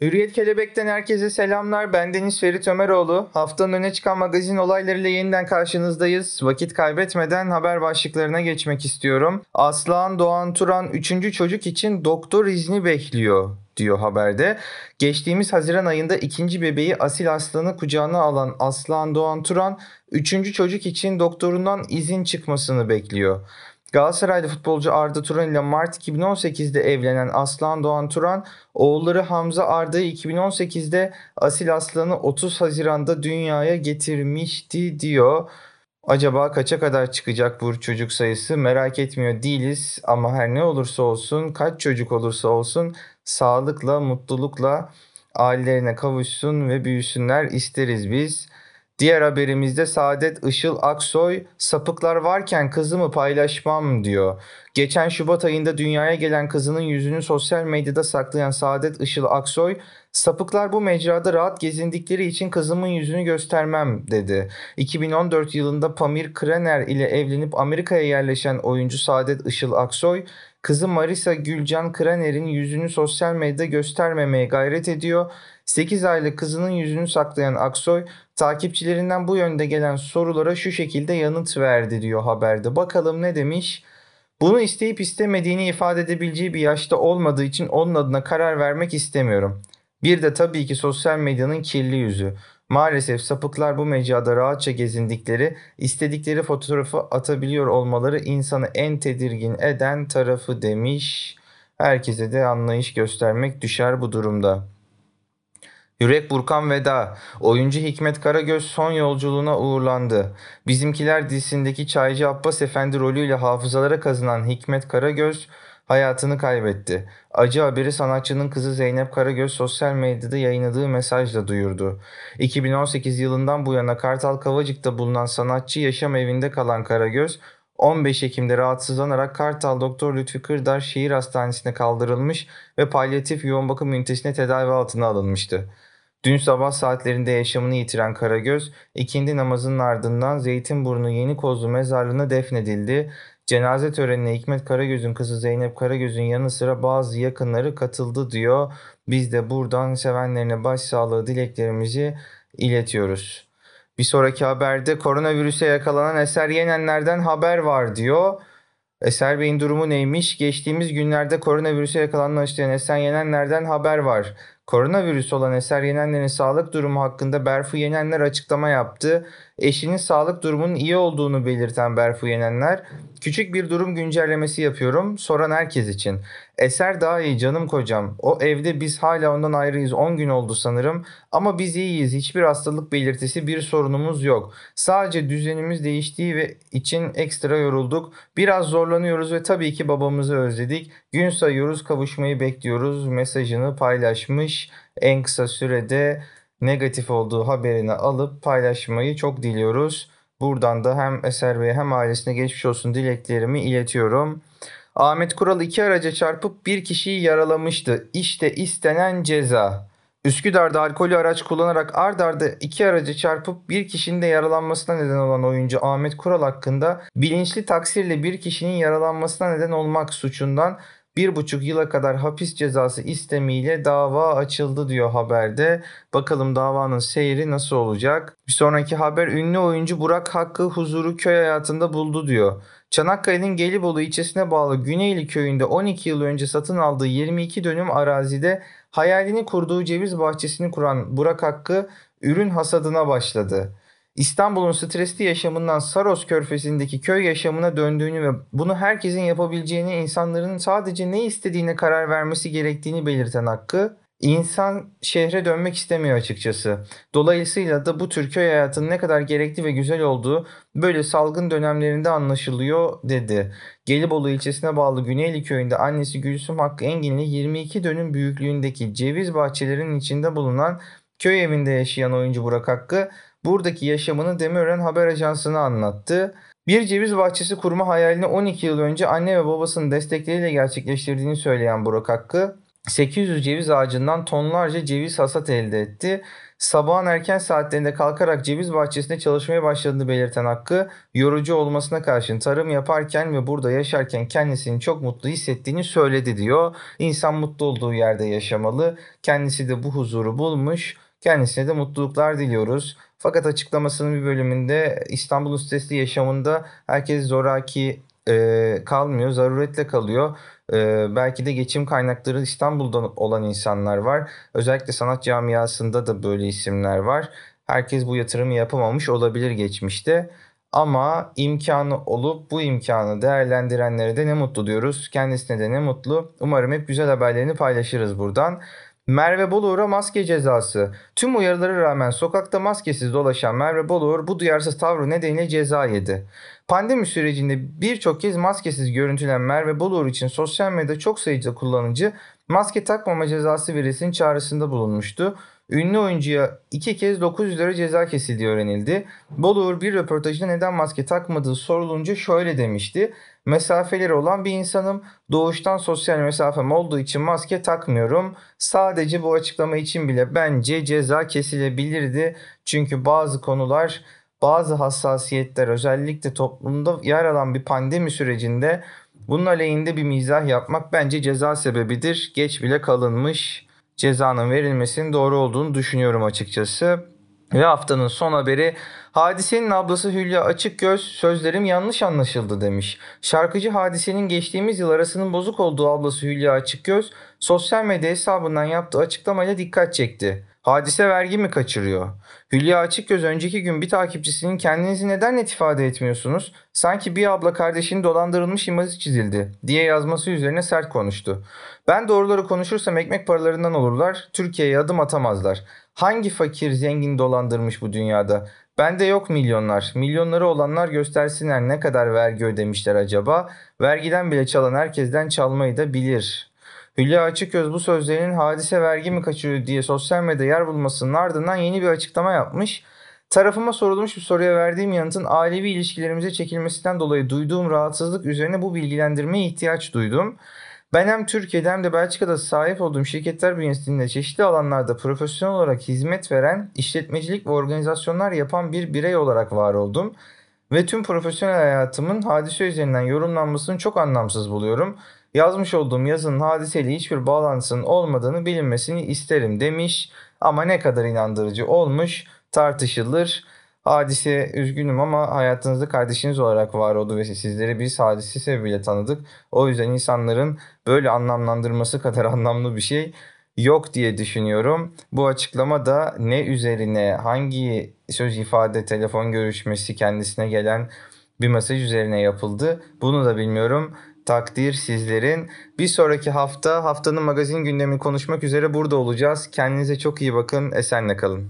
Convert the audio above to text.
Hürriyet Kelebek'ten herkese selamlar. Ben Deniz Ferit Ömeroğlu. Haftanın öne çıkan magazin olaylarıyla yeniden karşınızdayız. Vakit kaybetmeden haber başlıklarına geçmek istiyorum. Aslan Doğan Turan 3. çocuk için doktor izni bekliyor diyor haberde. Geçtiğimiz Haziran ayında ikinci bebeği Asil Aslan'ı kucağına alan Aslan Doğan Turan 3. çocuk için doktorundan izin çıkmasını bekliyor. Galatasaraylı futbolcu Arda Turan ile Mart 2018'de evlenen Aslan Doğan Turan, oğulları Hamza Arda'yı 2018'de Asil Aslan'ı 30 Haziran'da dünyaya getirmişti diyor. Acaba kaça kadar çıkacak bu çocuk sayısı merak etmiyor değiliz ama her ne olursa olsun kaç çocuk olursa olsun sağlıkla mutlulukla ailelerine kavuşsun ve büyüsünler isteriz biz. Diğer haberimizde Saadet Işıl Aksoy sapıklar varken kızımı paylaşmam diyor. Geçen Şubat ayında dünyaya gelen kızının yüzünü sosyal medyada saklayan Saadet Işıl Aksoy sapıklar bu mecrada rahat gezindikleri için kızımın yüzünü göstermem dedi. 2014 yılında Pamir Krener ile evlenip Amerika'ya yerleşen oyuncu Saadet Işıl Aksoy kızı Marisa Gülcan Krener'in yüzünü sosyal medyada göstermemeye gayret ediyor. 8 aylık kızının yüzünü saklayan Aksoy takipçilerinden bu yönde gelen sorulara şu şekilde yanıt verdi diyor haberde. Bakalım ne demiş? Bunu isteyip istemediğini ifade edebileceği bir yaşta olmadığı için onun adına karar vermek istemiyorum. Bir de tabii ki sosyal medyanın kirli yüzü. Maalesef sapıklar bu mecrada rahatça gezindikleri, istedikleri fotoğrafı atabiliyor olmaları insanı en tedirgin eden tarafı demiş. Herkese de anlayış göstermek düşer bu durumda. Yürek Burkan Veda, oyuncu Hikmet Karagöz son yolculuğuna uğurlandı. Bizimkiler dizisindeki Çaycı Abbas Efendi rolüyle hafızalara kazınan Hikmet Karagöz hayatını kaybetti. Acı haberi sanatçının kızı Zeynep Karagöz sosyal medyada yayınladığı mesajla duyurdu. 2018 yılından bu yana Kartal Kavacık'ta bulunan sanatçı yaşam evinde kalan Karagöz, 15 Ekim'de rahatsızlanarak Kartal Doktor Lütfi Kırdar Şehir Hastanesi'ne kaldırılmış ve palyatif yoğun bakım ünitesine tedavi altına alınmıştı. Dün sabah saatlerinde yaşamını yitiren Karagöz, ikindi namazının ardından Zeytinburnu Yeni Kozlu mezarlığına defnedildi. Cenaze törenine Hikmet Karagöz'ün kızı Zeynep Karagöz'ün yanı sıra bazı yakınları katıldı diyor. Biz de buradan sevenlerine başsağlığı dileklerimizi iletiyoruz. Bir sonraki haberde koronavirüse yakalanan Eser Yenenler'den haber var diyor. Eser Bey'in durumu neymiş? Geçtiğimiz günlerde koronavirüse yakalanma açıklayan Eser Yenenler'den haber var. Koronavirüs olan Eser Yenenler'in sağlık durumu hakkında Berfu Yenenler açıklama yaptı. Eşinin sağlık durumunun iyi olduğunu belirten Berfu Yenenler, küçük bir durum güncellemesi yapıyorum soran herkes için. Eser daha iyi canım kocam. O evde biz hala ondan ayrıyız 10 gün oldu sanırım. Ama biz iyiyiz. Hiçbir hastalık belirtisi bir sorunumuz yok. Sadece düzenimiz değiştiği ve için ekstra yorulduk. Biraz zorlanıyoruz ve tabii ki babamızı özledik. Gün sayıyoruz kavuşmayı bekliyoruz mesajını paylaşmış. En kısa sürede negatif olduğu haberini alıp paylaşmayı çok diliyoruz. Buradan da hem Eser Bey'e hem ailesine geçmiş olsun dileklerimi iletiyorum. Ahmet Kural iki araca çarpıp bir kişiyi yaralamıştı. İşte istenen ceza. Üsküdar'da alkolü araç kullanarak ard arda iki aracı çarpıp bir kişinin de yaralanmasına neden olan oyuncu Ahmet Kural hakkında bilinçli taksirle bir kişinin yaralanmasına neden olmak suçundan bir buçuk yıla kadar hapis cezası istemiyle dava açıldı diyor haberde. Bakalım davanın seyri nasıl olacak? Bir sonraki haber ünlü oyuncu Burak Hakkı huzuru köy hayatında buldu diyor. Çanakkale'nin Gelibolu ilçesine bağlı Güneyli köyünde 12 yıl önce satın aldığı 22 dönüm arazide hayalini kurduğu ceviz bahçesini kuran Burak Hakkı ürün hasadına başladı. İstanbul'un stresli yaşamından Saros körfezindeki köy yaşamına döndüğünü ve bunu herkesin yapabileceğini, insanların sadece ne istediğine karar vermesi gerektiğini belirten Hakkı, insan şehre dönmek istemiyor açıkçası. Dolayısıyla da bu tür köy hayatının ne kadar gerekli ve güzel olduğu böyle salgın dönemlerinde anlaşılıyor dedi. Gelibolu ilçesine bağlı Güneyli köyünde annesi Gülsüm Hakkı Engin'le 22 dönüm büyüklüğündeki ceviz bahçelerinin içinde bulunan köy evinde yaşayan oyuncu Burak Hakkı buradaki yaşamını Demirören Haber Ajansı'na anlattı. Bir ceviz bahçesi kurma hayalini 12 yıl önce anne ve babasının destekleriyle gerçekleştirdiğini söyleyen Burak Hakkı, 800 ceviz ağacından tonlarca ceviz hasat elde etti. Sabahın erken saatlerinde kalkarak ceviz bahçesinde çalışmaya başladığını belirten Hakkı, yorucu olmasına karşın tarım yaparken ve burada yaşarken kendisini çok mutlu hissettiğini söyledi diyor. İnsan mutlu olduğu yerde yaşamalı. Kendisi de bu huzuru bulmuş. Kendisine de mutluluklar diliyoruz. Fakat açıklamasının bir bölümünde İstanbul'un stresli yaşamında herkes zoraki e, kalmıyor, zaruretle kalıyor. E, belki de geçim kaynakları İstanbul'da olan insanlar var. Özellikle sanat camiasında da böyle isimler var. Herkes bu yatırımı yapamamış olabilir geçmişte. Ama imkanı olup bu imkanı değerlendirenlere de ne mutlu diyoruz. Kendisine de ne mutlu. Umarım hep güzel haberlerini paylaşırız buradan. Merve Boluğur'a maske cezası. Tüm uyarılara rağmen sokakta maskesiz dolaşan Merve Boluğur bu duyarsız tavrı nedeniyle ceza yedi. Pandemi sürecinde birçok kez maskesiz görüntülen Merve Boluğur için sosyal medyada çok sayıda kullanıcı maske takmama cezası verilsin çağrısında bulunmuştu. Ünlü oyuncuya iki kez 900 lira ceza kesildiği öğrenildi. Boluğur bir röportajda neden maske takmadığı sorulunca şöyle demişti. Mesafeleri olan bir insanım. Doğuştan sosyal mesafem olduğu için maske takmıyorum. Sadece bu açıklama için bile bence ceza kesilebilirdi. Çünkü bazı konular, bazı hassasiyetler özellikle toplumda yer alan bir pandemi sürecinde bunun aleyhinde bir mizah yapmak bence ceza sebebidir. Geç bile kalınmış cezanın verilmesinin doğru olduğunu düşünüyorum açıkçası. Ve haftanın son haberi Hadise'nin ablası Hülya Açıkgöz sözlerim yanlış anlaşıldı demiş. Şarkıcı Hadise'nin geçtiğimiz yıl arasının bozuk olduğu ablası Hülya Açıkgöz sosyal medya hesabından yaptığı açıklamayla dikkat çekti. Hadise vergi mi kaçırıyor? Hülya Açıkgöz önceki gün bir takipçisinin kendinizi neden net ifade etmiyorsunuz? Sanki bir abla kardeşinin dolandırılmış imajı çizildi diye yazması üzerine sert konuştu. Ben doğruları konuşursam ekmek paralarından olurlar, Türkiye'ye adım atamazlar. Hangi fakir zengin dolandırmış bu dünyada? Bende yok milyonlar. Milyonları olanlar göstersinler ne kadar vergi ödemişler acaba? Vergiden bile çalan herkesten çalmayı da bilir. Hülya Açıköz bu sözlerinin hadise vergi mi kaçırıyor diye sosyal medyada yer bulmasının ardından yeni bir açıklama yapmış. Tarafıma sorulmuş bir soruya verdiğim yanıtın ailevi ilişkilerimize çekilmesinden dolayı duyduğum rahatsızlık üzerine bu bilgilendirmeye ihtiyaç duydum. Ben hem Türkiye'de hem de Belçika'da sahip olduğum şirketler bünyesinde çeşitli alanlarda profesyonel olarak hizmet veren, işletmecilik ve organizasyonlar yapan bir birey olarak var oldum. Ve tüm profesyonel hayatımın hadise üzerinden yorumlanmasını çok anlamsız buluyorum. Yazmış olduğum yazının hadiseyle hiçbir bağlantısının olmadığını bilinmesini isterim demiş. Ama ne kadar inandırıcı olmuş tartışılır. Hadise üzgünüm ama hayatınızda kardeşiniz olarak var oldu ve sizleri biz hadise sebebiyle tanıdık. O yüzden insanların böyle anlamlandırması kadar anlamlı bir şey yok diye düşünüyorum. Bu açıklama da ne üzerine, hangi söz ifade, telefon görüşmesi kendisine gelen bir mesaj üzerine yapıldı. Bunu da bilmiyorum. Takdir sizlerin. Bir sonraki hafta haftanın magazin gündemini konuşmak üzere burada olacağız. Kendinize çok iyi bakın. Esenle kalın.